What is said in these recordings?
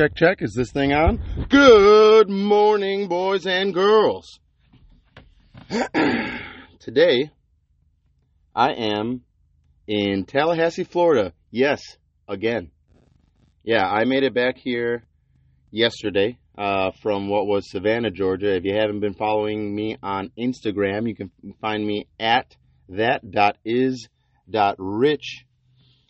check, check. Is this thing on? Good morning, boys and girls. Today, I am in Tallahassee, Florida. Yes, again. Yeah, I made it back here yesterday uh, from what was Savannah, Georgia. If you haven't been following me on Instagram, you can find me at that.is.rich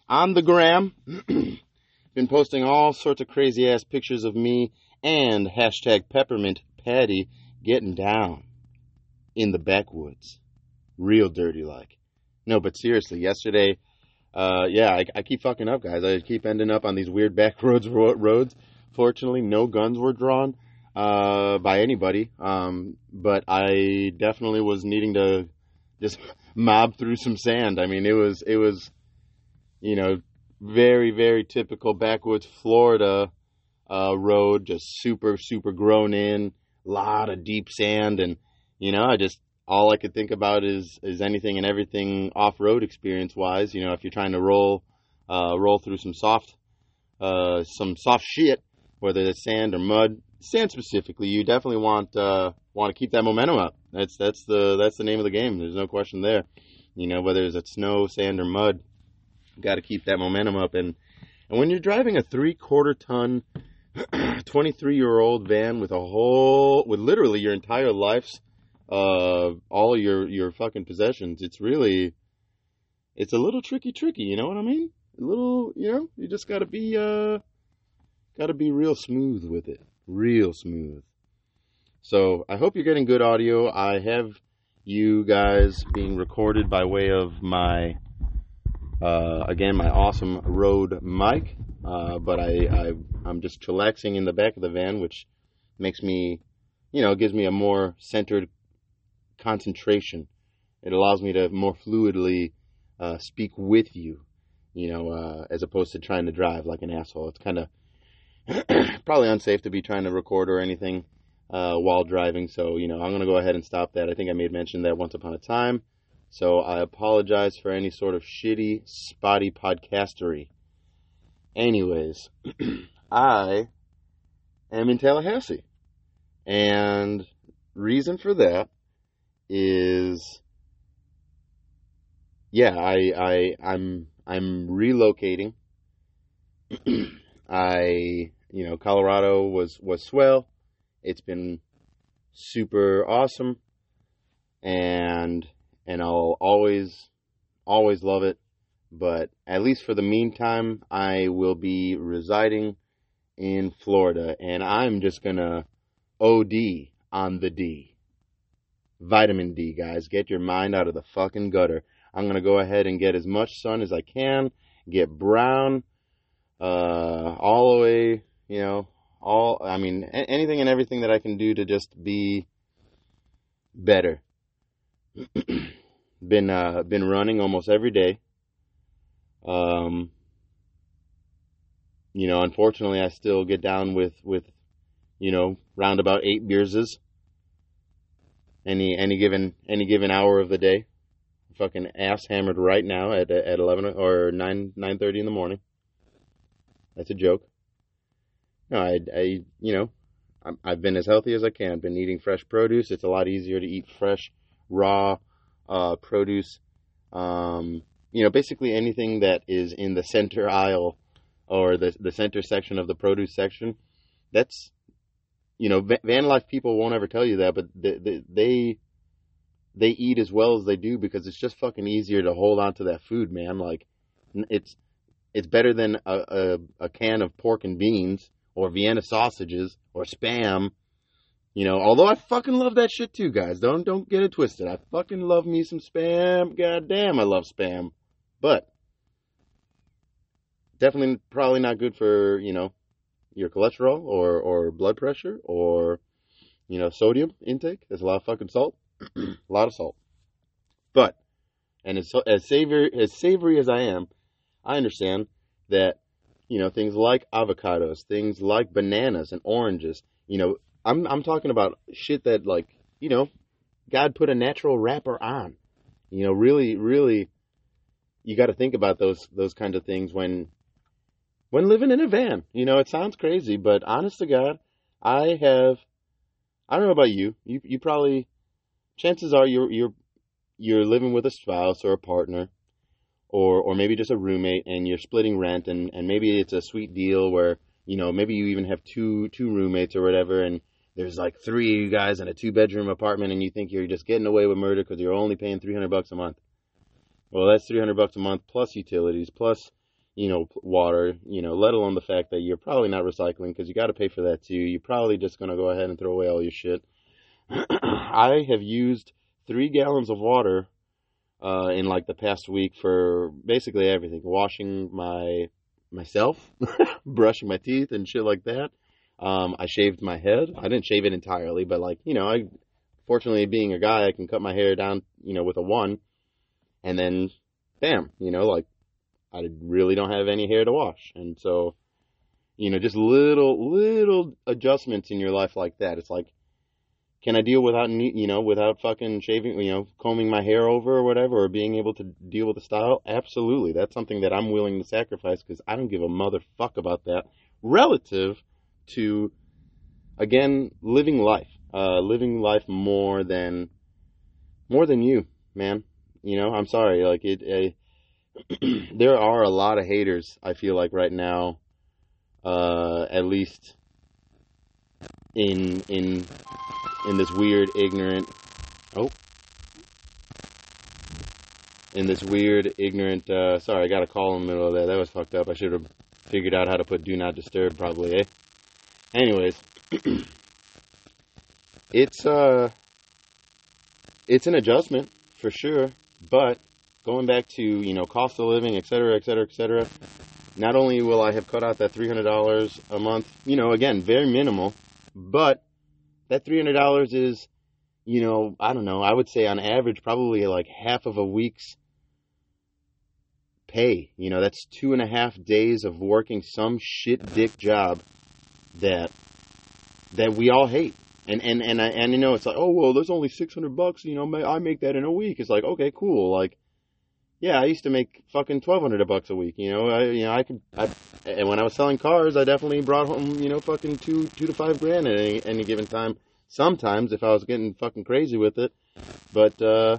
on the gram. been posting all sorts of crazy ass pictures of me and hashtag peppermint patty getting down in the backwoods. Real dirty like. No, but seriously, yesterday, uh, yeah, I, I, keep fucking up, guys. I keep ending up on these weird back roads. roads. Fortunately, no guns were drawn uh, by anybody, um, but I definitely was needing to just mob through some sand. I mean, it was it was, you know, very very typical backwoods Florida uh, road, just super super grown in, lot of deep sand, and you know, I just all I could think about is is anything and everything off road experience wise. You know, if you're trying to roll uh, roll through some soft uh, some soft shit, whether it's sand or mud, sand specifically, you definitely want uh, want to keep that momentum up. That's that's the that's the name of the game. There's no question there. You know, whether it's snow, sand, or mud, got to keep that momentum up. And and when you're driving a three quarter ton, 23 year old van with a whole with literally your entire life's uh, all your your fucking possessions. It's really, it's a little tricky, tricky. You know what I mean? A little, you know, you just gotta be uh, gotta be real smooth with it, real smooth. So I hope you're getting good audio. I have you guys being recorded by way of my uh, again my awesome Rode mic, uh, but I, I I'm just chillaxing in the back of the van, which makes me, you know, gives me a more centered concentration. It allows me to more fluidly uh, speak with you, you know, uh, as opposed to trying to drive like an asshole. It's kind of probably unsafe to be trying to record or anything uh, while driving. So, you know, I'm going to go ahead and stop that. I think I made mention that once upon a time. So I apologize for any sort of shitty, spotty podcastery. Anyways, I am in Tallahassee. And reason for that is yeah, I I I'm I'm relocating. I you know Colorado was was swell. It's been super awesome, and and I'll always always love it. But at least for the meantime, I will be residing in Florida, and I'm just gonna OD on the D vitamin D, guys. Get your mind out of the fucking gutter. I'm to go ahead and get as much sun as I can, get brown, uh, all the way, you know, all, I mean, anything and everything that I can do to just be better. been, uh, been running almost every day. Um, you know, unfortunately, I still get down with, with, you know, round about eight beerses any any given any given hour of the day. Fucking ass hammered right now at at eleven or nine nine thirty in the morning. That's a joke. No, I, I you know, i have been as healthy as I can. Been eating fresh produce. It's a lot easier to eat fresh, raw uh, produce. Um, you know, basically anything that is in the center aisle or the the center section of the produce section. That's you know, van life people won't ever tell you that, but they, they they eat as well as they do because it's just fucking easier to hold on to that food, man. Like it's it's better than a, a, a can of pork and beans or Vienna sausages or spam. You know, although I fucking love that shit too, guys. Don't don't get it twisted. I fucking love me some spam. God damn, I love spam. But definitely probably not good for, you know, your cholesterol or, or blood pressure or, you know, sodium intake. There's a lot of fucking salt, a lot of salt. But, and as, as savory, as savory as I am, I understand that, you know, things like avocados, things like bananas and oranges, you know, I'm, I'm talking about shit that like, you know, God put a natural wrapper on. You know, really, really, you got to think about those those kind of things when when living in a van. You know, it sounds crazy, but honest to God, I have. I don't know about you. You you probably chances are you're you're you're living with a spouse or a partner or or maybe just a roommate and you're splitting rent and and maybe it's a sweet deal where you know maybe you even have two two roommates or whatever and there's like three of you guys in a two bedroom apartment and you think you're just getting away with murder because you're only paying 300 bucks a month. Well that's 300 bucks a month plus utilities plus you know water you know let alone the fact that you're probably not recycling because you got to pay for that too. You're probably just going to go ahead and throw away all your shit. I have used three gallons of water uh, in like the past week for basically everything washing my myself brushing my teeth and shit like that um, I shaved my head. I didn't shave it entirely, but like, you know, I fortunately being a guy, I can cut my hair down, you know, with a one and then bam, you know, like I really don't have any hair to wash. And so, you know, just little, little adjustments in your life like that. It's like, can I deal without, you know, without fucking shaving, you know, combing my hair over or whatever, or being able to deal with the style? Absolutely. That's something that I'm willing to sacrifice because I don't give a motherfuck about that relative to again living life, uh, living life more than more than you, man. You know, I'm sorry, like it. there are a lot of haters. I feel like right now, uh, at least in in in this weird ignorant. Oh, in this weird, ignorant. Uh, sorry, I got a call in the middle of that. That was fucked up. I should have figured out how to put "do not disturb" probably, eh? Anyways, it's uh, it's an adjustment for sure. But going back to you know cost of living, et cetera, et cetera, et cetera. Not only will I have cut out that three hundred dollars a month, you know, again very minimal, but that three hundred dollars is, you know, I don't know. I would say on average probably like half of a week's pay. You know, that's two and a half days of working some shit dick job that that we all hate. And and and I, and you know it's like oh well there's only 600 bucks you know I make that in a week. It's like okay cool like yeah I used to make fucking 1200 bucks a week. You know I you know I could I and when I was selling cars I definitely brought home you know fucking two two to five grand at any, any given time. Sometimes if I was getting fucking crazy with it, but uh,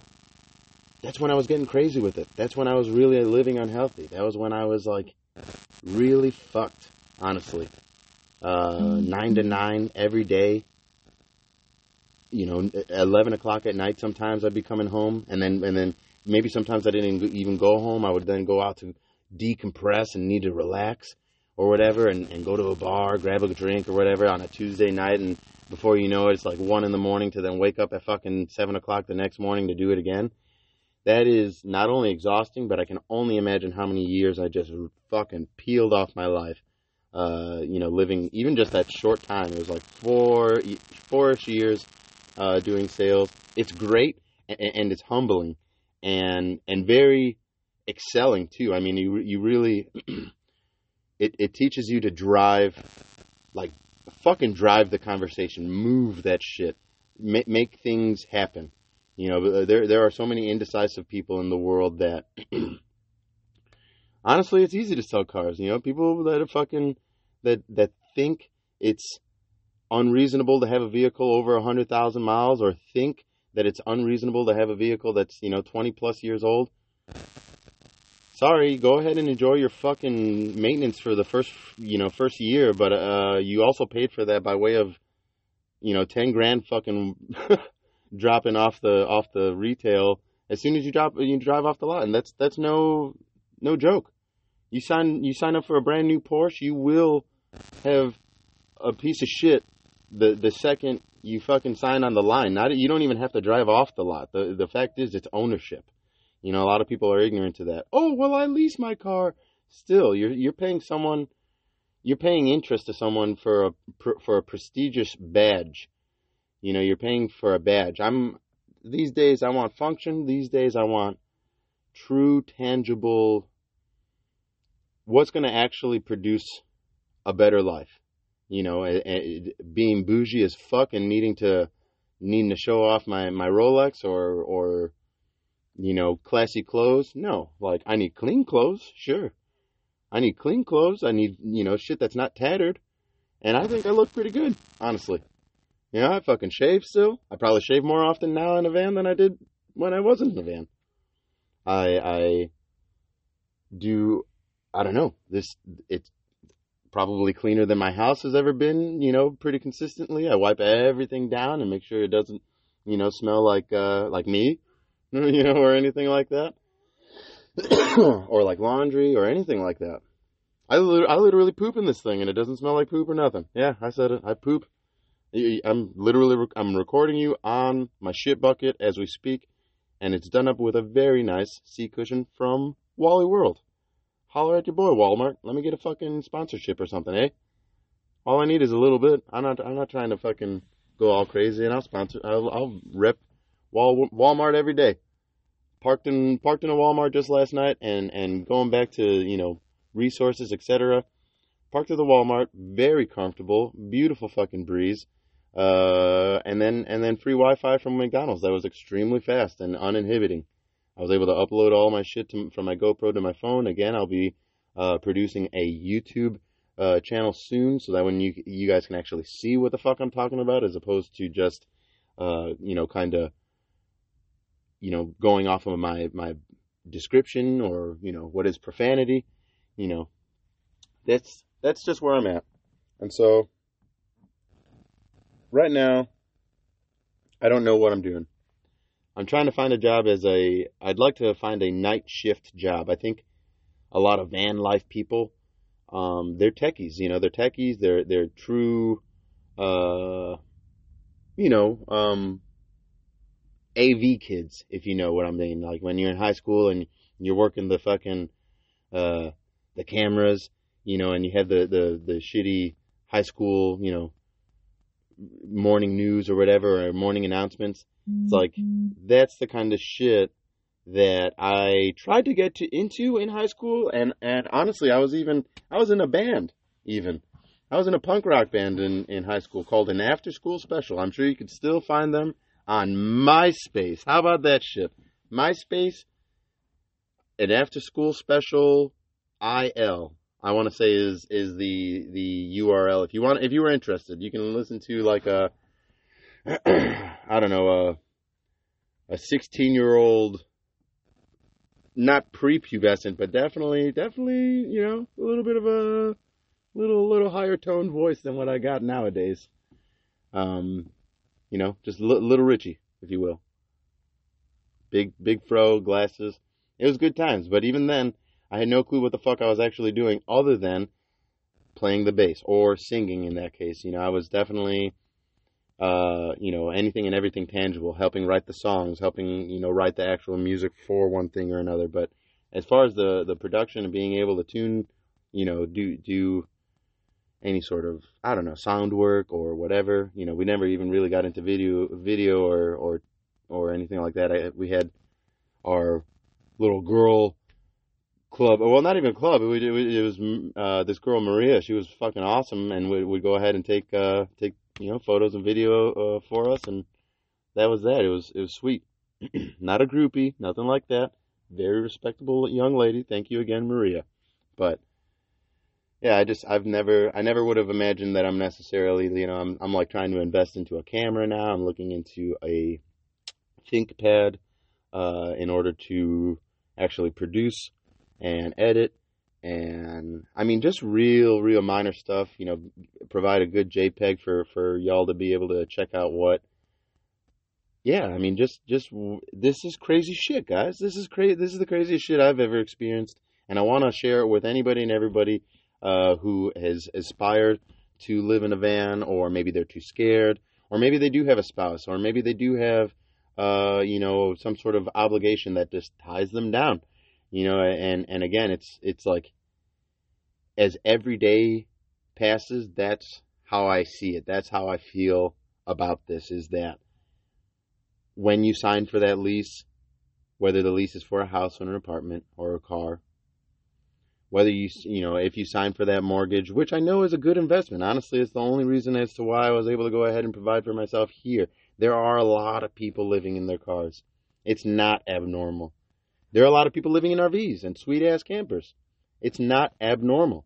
that's when I was getting crazy with it. That's when I was really living unhealthy. That was when I was like really fucked honestly uh, nine to nine every day. You know, eleven o'clock at night. Sometimes I'd be coming home, and then and then maybe sometimes I didn't even go home. I would then go out to decompress and need to relax or whatever, and, and go to a bar, grab a drink or whatever on a Tuesday night, and before you know it, it's like one in the morning to then wake up at fucking seven o'clock the next morning to do it again. That is not only exhausting, but I can only imagine how many years I just fucking peeled off my life uh, you know, living even just that short time. It was like four, four-ish years uh, doing sales. It's great and, and it's humbling and and very excelling too. I mean, you you really it it teaches you to drive like fucking drive the conversation, move that shit, make, make things happen. You know, there there are so many indecisive people in the world that honestly, it's easy to sell cars. You know, people that are fucking that that think it's unreasonable to have a vehicle over a hundred thousand miles, or think that it's unreasonable to have a vehicle that's you know twenty plus years old. Sorry, go ahead and enjoy your fucking maintenance for the first you know first year, but uh, you also paid for that by way of you know ten grand fucking dropping off the off the retail as soon as you drop you drive off the lot, and that's that's no no joke. You sign you sign up for a brand new Porsche, you will have a piece of shit the the second you fucking sign on the line. Not you don't even have to drive off the lot. The the fact is it's ownership. You know, a lot of people are ignorant to that. Oh, well I lease my car. Still, you're you're paying someone you're paying interest to someone for a for a prestigious badge. You know, you're paying for a badge. I'm these days I want function. These days I want true, tangible. What's going to actually produce a better life? You know, being bougie as fuck and needing to needing to show off my my Rolex or or you know classy clothes. No, like I need clean clothes, sure. I need clean clothes. I need, you know, shit that's not tattered. And I think I look pretty good, honestly. Know, I fucking shave still. I probably shave more often now in a van than I did when I wasn't in a van. I I do I don't know. This it's probably cleaner than my house has ever been, you know, pretty consistently. I wipe everything down and make sure it doesn't, you know, smell like uh like me, you know, or anything like that. or like laundry or anything like that. I, I literally poop in this thing and it doesn't smell like poop or nothing. Yeah, I said it. I poop. I'm literally I'm recording you on my shit bucket as we speak, and it's done up with a very nice sea cushion from Wally World. Holler at your boy Walmart. Let me get a fucking sponsorship or something, eh? All I need is a little bit. I'm not I'm not trying to fucking go all crazy, and I'll sponsor. I'll, I'll rep Wal, Walmart every day. Parked in parked in a Walmart just last night, and and going back to you know resources, etc. Parked at the Walmart, very comfortable, beautiful fucking breeze. Uh, and then and then free Wi-Fi from McDonald's that was extremely fast and uninhibiting. I was able to upload all my shit to, from my GoPro to my phone. Again, I'll be uh, producing a YouTube uh, channel soon, so that when you you guys can actually see what the fuck I'm talking about, as opposed to just uh, you know kind of you know going off of my my description or you know what is profanity you know, that's that's just where I'm at. And so right now I don't know what I'm doing. I'm trying to find a job as a I'd like to find a night shift job. I think a lot of van life people um, they're techies, you know, they're techies, they're they're true uh you know, um AV kids, if you know what I'm mean. Like when you're in high school and you're working the fucking uh the cameras, you know, and you have the, the, the shitty high school, you know, morning news or whatever, or morning announcements. Mm-hmm. It's like, that's the kind of shit that I tried to get to into in high school. And, and honestly, I was even, I was in a band even. I was in a punk rock band in, in high school called an after school special. I'm sure you could still find them on MySpace. How about that shit? MySpace, an after school special il I want to say is is the the URL. If you want, if you were interested, you can listen to like a I don't know a a 16 year old, not prepubescent, but definitely definitely you know a little bit of a little little higher toned voice than what I got nowadays. Um, you know, just little Richie, if you will. Big big fro, glasses. It was good times, but even then I had no clue what the fuck I was actually doing other than playing the bass or singing in that case. You know, I was definitely, uh, you know, anything and everything tangible, helping write the songs, helping, you know, write the actual music for one thing or another. But as far as the, the production and being able to tune, you know, do, do any sort of, I don't know, sound work or whatever, you know, we never even really got into video, video or, or, or anything like that. I, we had our little girl club. Well, not even club. It, it, was uh, this girl Maria. She was fucking awesome, and we would go ahead and take uh, take you know photos and video uh, for us, and that was that. It was it was sweet. not a groupie, nothing like that. Very respectable young lady. Thank you again, Maria. But yeah, I just I've never I never would have imagined that I'm necessarily you know I'm I'm like trying to invest into a camera now. I'm looking into a ThinkPad uh, in order to actually produce and edit. And I mean just real real minor stuff, you know, provide a good JPEG for for y'all to be able to check out what yeah, I mean just just this is crazy shit, guys. This is crazy this is the craziest shit I've ever experienced. And I want to share it with anybody and everybody uh, who has aspired to live in a van or maybe they're too scared or maybe they do have a spouse or maybe they do have uh, you know some sort of obligation that just ties them down you know and and again it's it's like as every day passes that's how i see it. That's how i feel about this is that when you sign for that lease whether the lease is for a house or an apartment or a car whether you you know if you sign for that mortgage which i know is a good investment honestly it's the only reason as to why i was able to go ahead and provide for myself here. There are a lot of people living in their cars. It's not abnormal there are a lot of people living in RVs and sweet ass campers. It's not abnormal.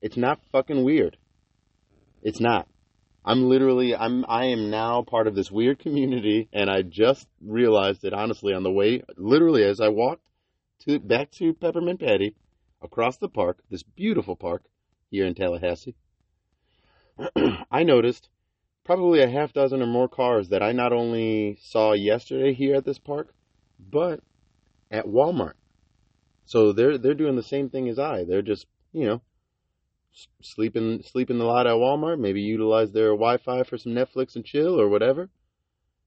It's not fucking weird. It's not. I'm literally I'm I am now part of this weird community and I just realized it honestly on the way literally as I walked to back to Peppermint Patty across the park, this beautiful park here in Tallahassee. I noticed probably a half dozen or more cars that I not only saw yesterday here at this park, but at Walmart. So they're they're doing the same thing as I. They're just, you know, sleeping sleeping a lot at Walmart, maybe utilize their Wi-Fi for some Netflix and chill or whatever,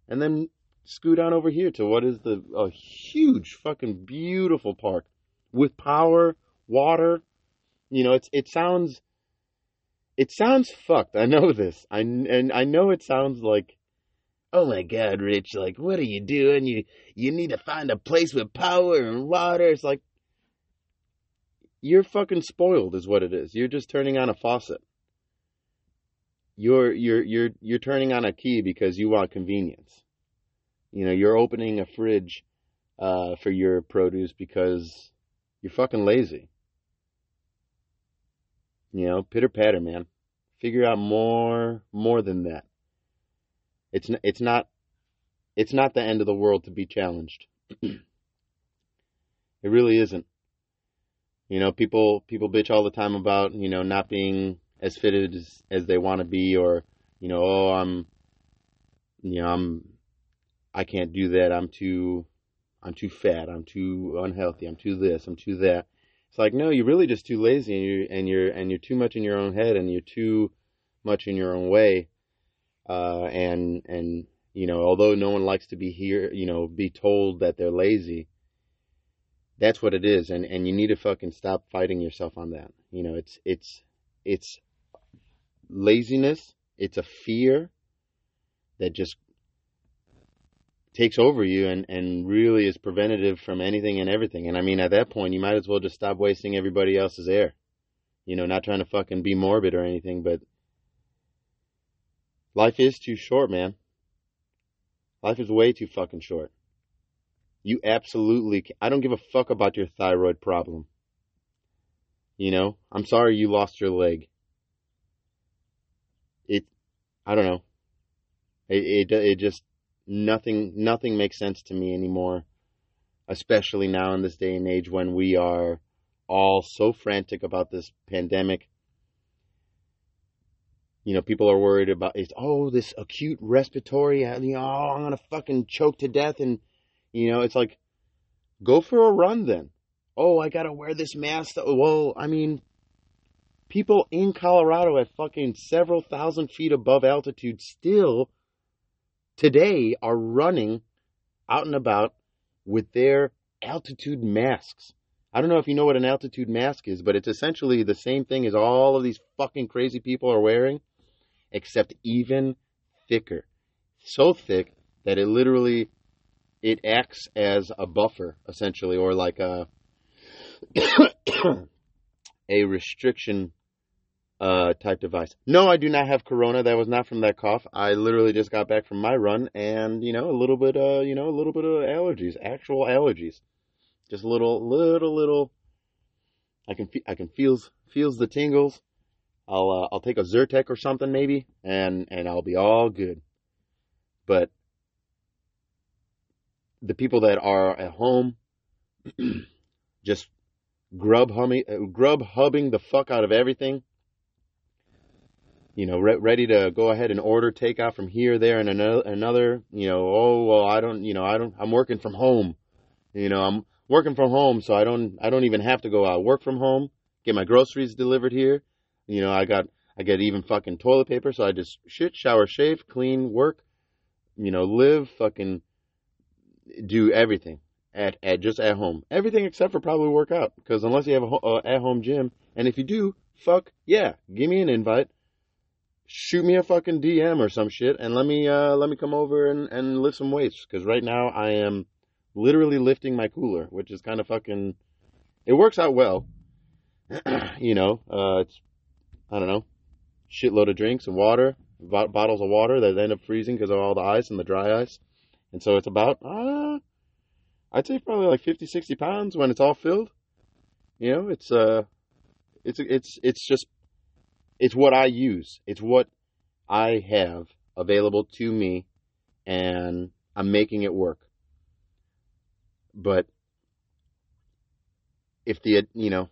and then scoot on over here to what is the a huge fucking beautiful park with power, water. You know, it's it sounds it sounds fucked. I know this. I and I know it sounds like oh my god, Rich, like what are you doing? You you need to find a place with power and water. It's like you're fucking spoiled is what it is. You're just turning on a faucet. You're you're you're you're turning on a key because you want convenience. You know, you're opening a fridge uh, for your produce because you're fucking lazy. You know, pitter patter, man. Figure out more more than that. It's it's not it's not the end of the world to be challenged. it really isn't. You know, people people bitch all the time about you know not being as fitted as, as they want to be, or you know, oh, I'm, you know, I'm, I can't do that. I'm too, I'm too fat. I'm too unhealthy. I'm too this. I'm too that. It's like no, you're really just too lazy, and you and you're and you're too much in your own head, and you're too much in your own way, uh, and and you know, although no one likes to be here, you know, be told that they're lazy that's what it is. And and you need to fucking stop fighting yourself on that. You know it's it's it's laziness. It's a fear that just takes over you and and really is preventative from anything and everything. And i mean at that point you might as well just stop wasting everybody else's air. You know not trying to fucking be morbid or anything but life is too short man life is way too fucking short you absolutely, can. I don't give a fuck about your thyroid problem. You know, I'm sorry you lost your leg. It, I don't know. It, it, it just, nothing, nothing makes sense to me anymore. Especially now in this day and age when we are all so frantic about this pandemic. You know, people are worried about it's oh this acute respiratory, uh, you know, oh, I'm gonna fucking choke to death and you know, it's like, go for a run then. Oh, I gotta wear this mask. Well, I mean, people in Colorado at fucking several thousand feet above altitude still today are running out and about with their altitude masks. I don't know if you know what an altitude mask is, but it's essentially the same thing as all of these fucking crazy people are wearing, except even thicker. So thick that it literally it acts as a buffer essentially, or like a a restriction uh, type device. No, I do not have corona. That was not from that cough. I literally just got back from my run, and you know, a little bit, uh, you know, a little bit of allergies, actual allergies, just a little, little, little. I can, fe- I can feels feels the tingles. I'll, uh, I'll take a Zyrtec or something maybe, and and I'll be all good. But the people that are at home just grub humming, uh, grub hubbing the fuck out of everything. You know, re- ready to go ahead and order takeout from here, there, and another, another. You know, oh well, I don't. You know, I don't. I'm working from home. You know, I'm working from home, so I don't. I don't even have to go out. Work from home. Get my groceries delivered here. You know, I got. I get even fucking toilet paper, so I just shit, shower, shave, clean, work. You know, live, fucking do everything at, at just at home. Everything except for probably work out. Because unless you have a uh, at home gym, and if you do, fuck yeah, give me an invite. Shoot me a fucking DM or some shit, and let me uh, let me come over and, and lift some weights. Because right now I am literally lifting my cooler, which is kind of fucking. It works out well. you know, uh, it's I don't know, shitload of drinks and water, bottles of water that end up freezing because of all the ice and the dry ice. And so it's about, uh, I'd say probably like 50, 60 pounds when it's all filled. You know, it's, uh, It's it's it's just it's what I use. It's what I have available to me, and I'm making it work. But if the you know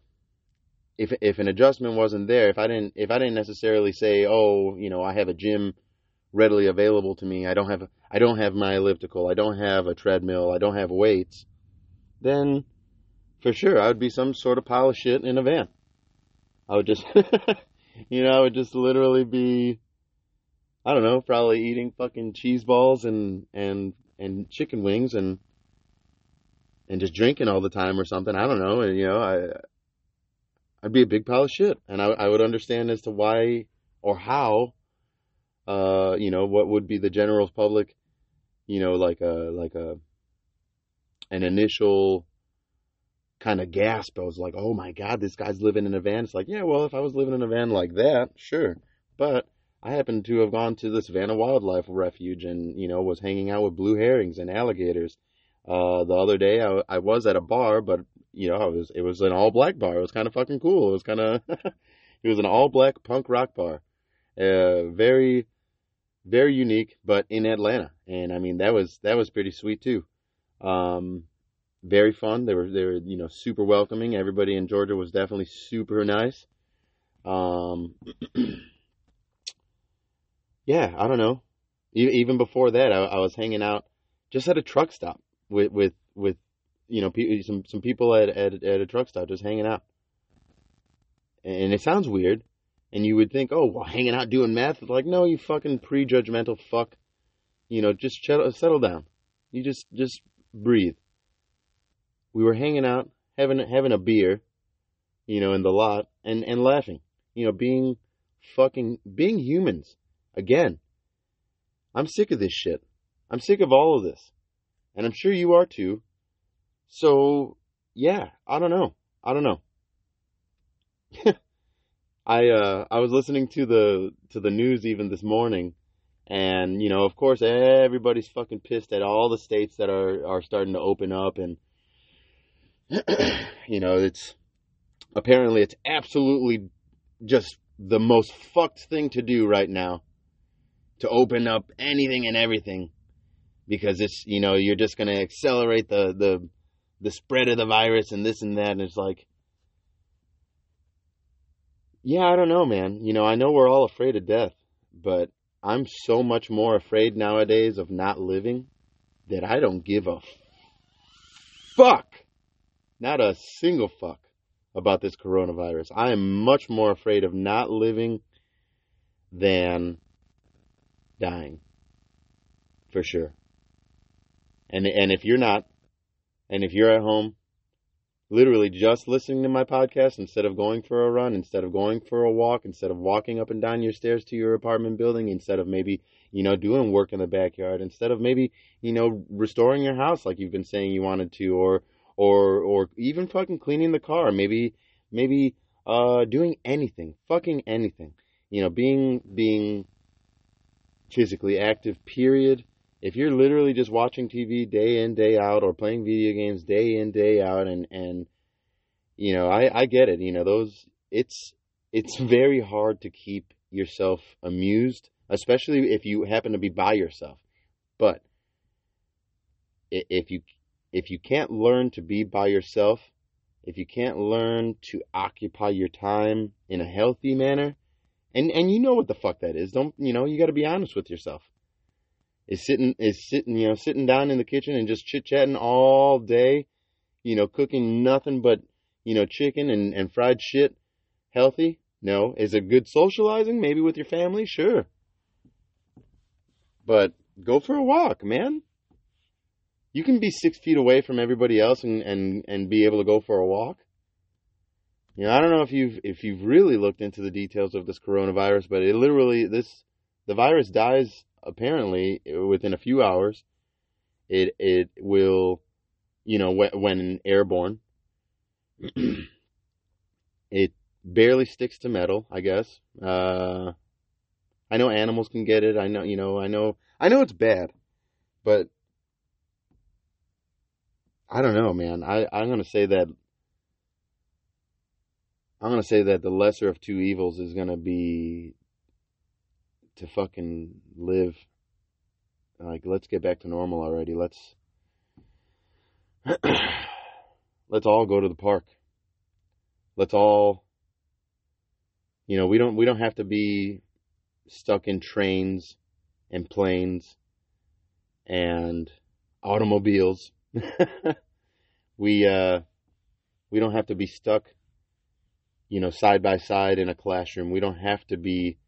if if an adjustment wasn't there, if I didn't if I didn't necessarily say, oh, you know, I have a gym readily available to me, I don't have I don't have my elliptical, I don't have a treadmill, I don't have weights, then for sure I would be some sort of pile of shit in a van. I would just you know, I would just literally be I don't know, probably eating fucking cheese balls and and and chicken wings and and just drinking all the time or something. I don't know. And you know, I I'd be a big pile of shit, and I I would understand as to why or how, uh, you know, what would be the general public, you know, like a like a an initial kind of gasp. I was like, oh my god, this guy's living in a van. It's like, yeah, well, if I was living in a van like that, sure, but I happen to have gone to this Savannah Wildlife Refuge and, you know, was hanging out with blue herrings and alligators. Uh, the other day I, I was at a bar, but, you know, I was, it was an all black bar. It was kind of fucking cool. It was kind of, it was an all black punk rock bar. Uh, very, very unique, but in Atlanta. And I mean, that was, that was pretty sweet too. Um, very fun. They were, they were, you know, super welcoming. Everybody in Georgia was definitely super nice. Um, yeah, I don't know. Even before that, I, I was hanging out just at a truck stop with with with you know some some people at at at a truck stop just hanging out. And it sounds weird, and you would think, oh, well, hanging out doing meth. Like, no, you fucking prejudgmental fuck. You know, just settle down. You just just breathe. We were hanging out, having having a beer, you know, in the lot, and and laughing. You know, being fucking being humans. Again, I'm sick of this shit. I'm sick of all of this. And I'm sure you are too. So, yeah, I don't know. I don't know. I uh I was listening to the to the news even this morning and you know, of course everybody's fucking pissed at all the states that are are starting to open up and you know, it's apparently it's absolutely just the most fucked thing to do right now to open up anything and everything because it's you know you're just going to accelerate the the the spread of the virus and this and that and it's like yeah i don't know man you know i know we're all afraid of death but i'm so much more afraid nowadays of not living that i don't give a fuck not a single fuck about this coronavirus i am much more afraid of not living than dying. For sure. And and if you're not, and if you're at home, literally just listening to my podcast instead of going for a run, instead of going for a walk, instead of walking up and down your stairs to your apartment building, instead of maybe, you know, doing work in the backyard, instead of maybe, you know, restoring your house like you've been saying you wanted to, or or or even fucking cleaning the car, maybe maybe uh doing anything, fucking anything. You know, being being physically active, period. If you're literally just watching TV day in, day out, or playing video games day in, day out, and, and, you know, I, I get it. You know, those, it's, it's very hard to keep yourself amused, especially if you happen to be by yourself. But if you, if you can't learn to be by yourself, if you can't learn to occupy your time in a healthy manner, and and you know what the fuck that is. Don't you know? You got to be honest with yourself. Is sitting is sitting you know sitting down in the kitchen and just chit chatting all day, you know, cooking nothing but you know chicken and and fried shit, healthy? No. Is it good socializing? Maybe with your family, sure. But go for a walk, man. You can be six feet away from everybody else and, and, and be able to go for a walk. You know, I don't know if you've if you've really looked into the details of this coronavirus, but it literally this the virus dies apparently within a few hours. It it will, you know, when, when airborne, it barely sticks to metal. I guess. Uh, I know animals can get it. I know, you know, I know, I know it's bad, but I don't know, man. I I'm gonna say that I'm gonna say that the lesser of two evils is gonna be to fucking live. Like, let's get back to normal already. Let's let's all go to the park. Let's all, you know, we don't we don't have to be stuck in trains and planes and automobiles. we uh we don't have to be stuck you know side by side in a classroom. We don't have to be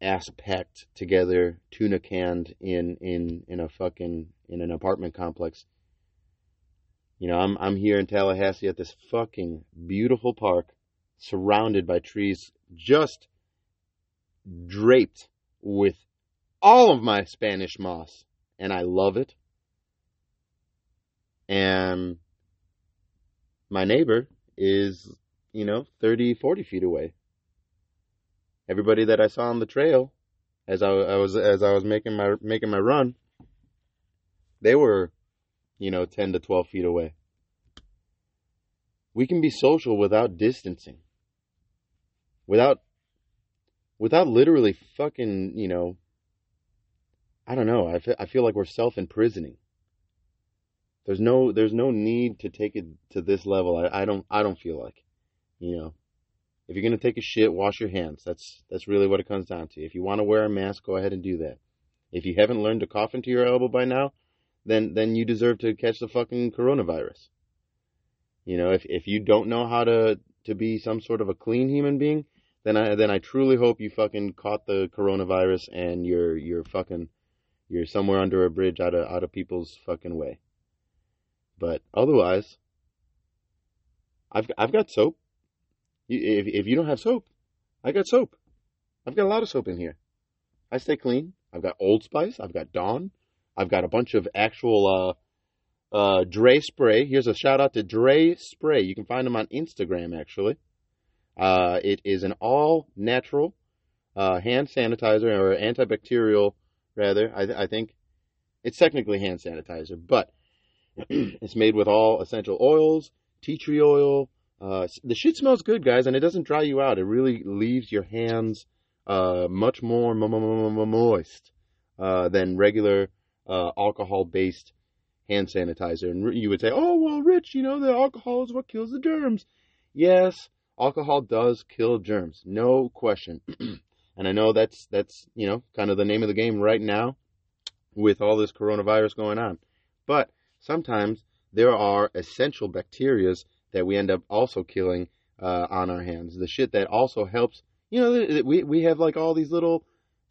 ass packed together, tuna canned in in in a fucking in an apartment complex. You know, I'm I'm here in Tallahassee at this fucking beautiful park surrounded by trees just draped with all of my Spanish moss and I love it. And my neighbor is, you know, 30, 40 feet away. Everybody that I saw on the trail as I, I was as I was making my making my run, they were, you know, 10 to 12 feet away. We can be social without distancing. Without without literally fucking, you know, I don't know. I feel, I feel like we're self-imprisoning. There's no there's no need to take it to this level. I, I don't I don't feel like, you know, if you're gonna take a shit, wash your hands. That's that's really what it comes down to. If you want to wear a mask, go ahead and do that. If you haven't learned to cough into your elbow by now, then then you deserve to catch the fucking coronavirus. You know, if if you don't know how to to be some sort of a clean human being, then I then I truly hope you fucking caught the coronavirus and you're you're fucking you're somewhere under a bridge out of out of people's fucking way. But otherwise, I've I've got soap. If if you don't have soap, I got soap. I've got a lot of soap in here. I stay clean. I've got Old Spice. I've got Dawn. I've got a bunch of actual uh, uh, Dre spray. Here's a shout out to Dre spray. You can find them on Instagram actually. Uh, it is an all natural uh, hand sanitizer or antibacterial rather. I, I think it's technically hand sanitizer, but it's made with all essential oils, tea tree oil. Uh, the shit smells good, guys, and it doesn't dry you out. It really leaves your hands uh, much more moist uh, than regular uh, alcohol-based hand sanitizer. And you would say, "Oh, well, Rich, you know the alcohol is what kills the germs." Yes, alcohol does kill germs, no question. And I know that's that's you know kind of the name of the game right now with all this coronavirus going on. But sometimes there are essential bacterias that we end up also killing uh, on our hands. The shit that also helps. You know, we we have like all these little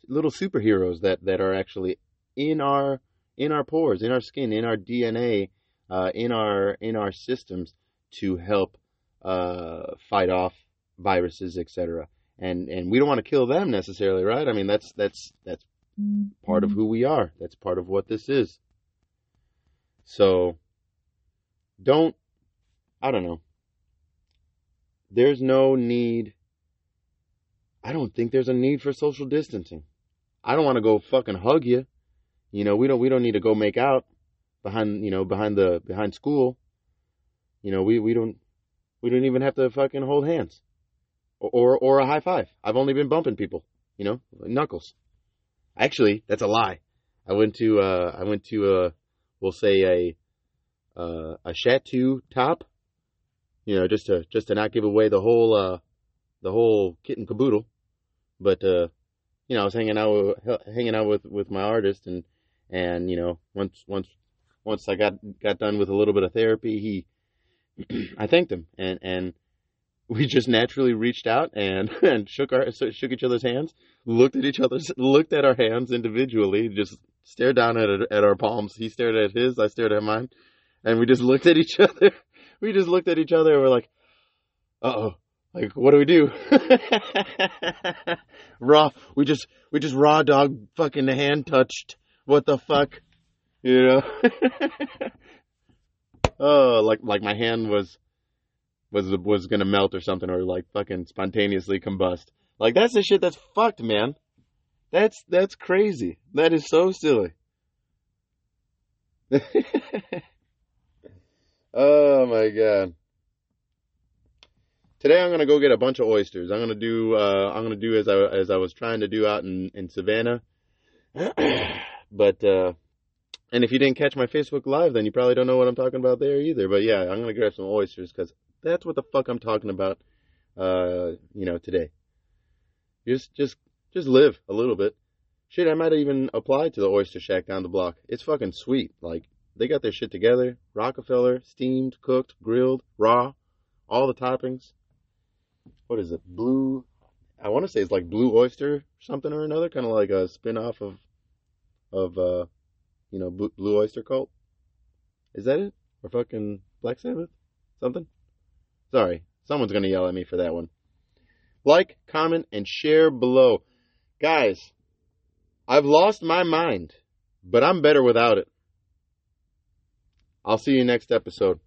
little superheroes that that are actually in our in our pores, in our skin, in our DNA, uh, in our in our systems to help uh, fight off viruses, etc and and we don't want to kill them necessarily, right? I mean, that's that's that's part of who we are. That's part of what this is. So don't I don't know. There's no need I don't think there's a need for social distancing. I don't want to go fucking hug you. You know, we don't we don't need to go make out behind, you know, behind the behind school. You know, we we don't we don't even have to fucking hold hands or or a high five. I've only been bumping people, you know, knuckles. Actually, that's a lie. I went to uh, I went to a we'll say a uh, a chateau top, you know, just to just to not give away the whole uh, the whole kit and caboodle. But uh, you know, I was hanging out with, hanging out with with my artist, and and you know, once once once I got got done with a little bit of therapy, he I thanked him and and we just naturally reached out and and shook our shook each other's hands, looked at each other's looked at our hands individually, just stared down at at our palms. He stared at his, I stared at mine, and we just looked at each other. We just looked at each other and we're like, "Uh oh." Like, what do we do? raw. We just, we just raw dog fucking hand touched. What the fuck? You know? oh, like, like my hand was, was was gonna melt or something or like fucking spontaneously combust. Like that's the shit that's fucked, man. That's that's crazy. That is so silly. oh my god. today I'm gonna go get a bunch of oysters. I'm gonna do uh, I'm gonna do as I as I was trying to do out in in Savannah. but uh, and if you didn't catch my Facebook live, then you probably don't know what I'm talking about there either. But yeah, I'm gonna grab some oysters because that's what the fuck I'm talking about. Uh, you know, today. Just just just live a little bit. Shit, I might even apply to the Oyster Shack down the block. It's fucking sweet. Like they got their shit together. Rockefeller, steamed, cooked, grilled, raw, all the toppings. What is it? Blue. I want to say it's like Blue Oyster, something or another, kind of like a spin-off of, of, uh, you know, Blue, Oyster Cult. Is that it? Or fucking Black Sabbath? Something? Sorry, someone's gonna yell at me for that one. Like, comment, and share below. Guys, I've lost my mind, but I'm better without it. I'll see you next episode.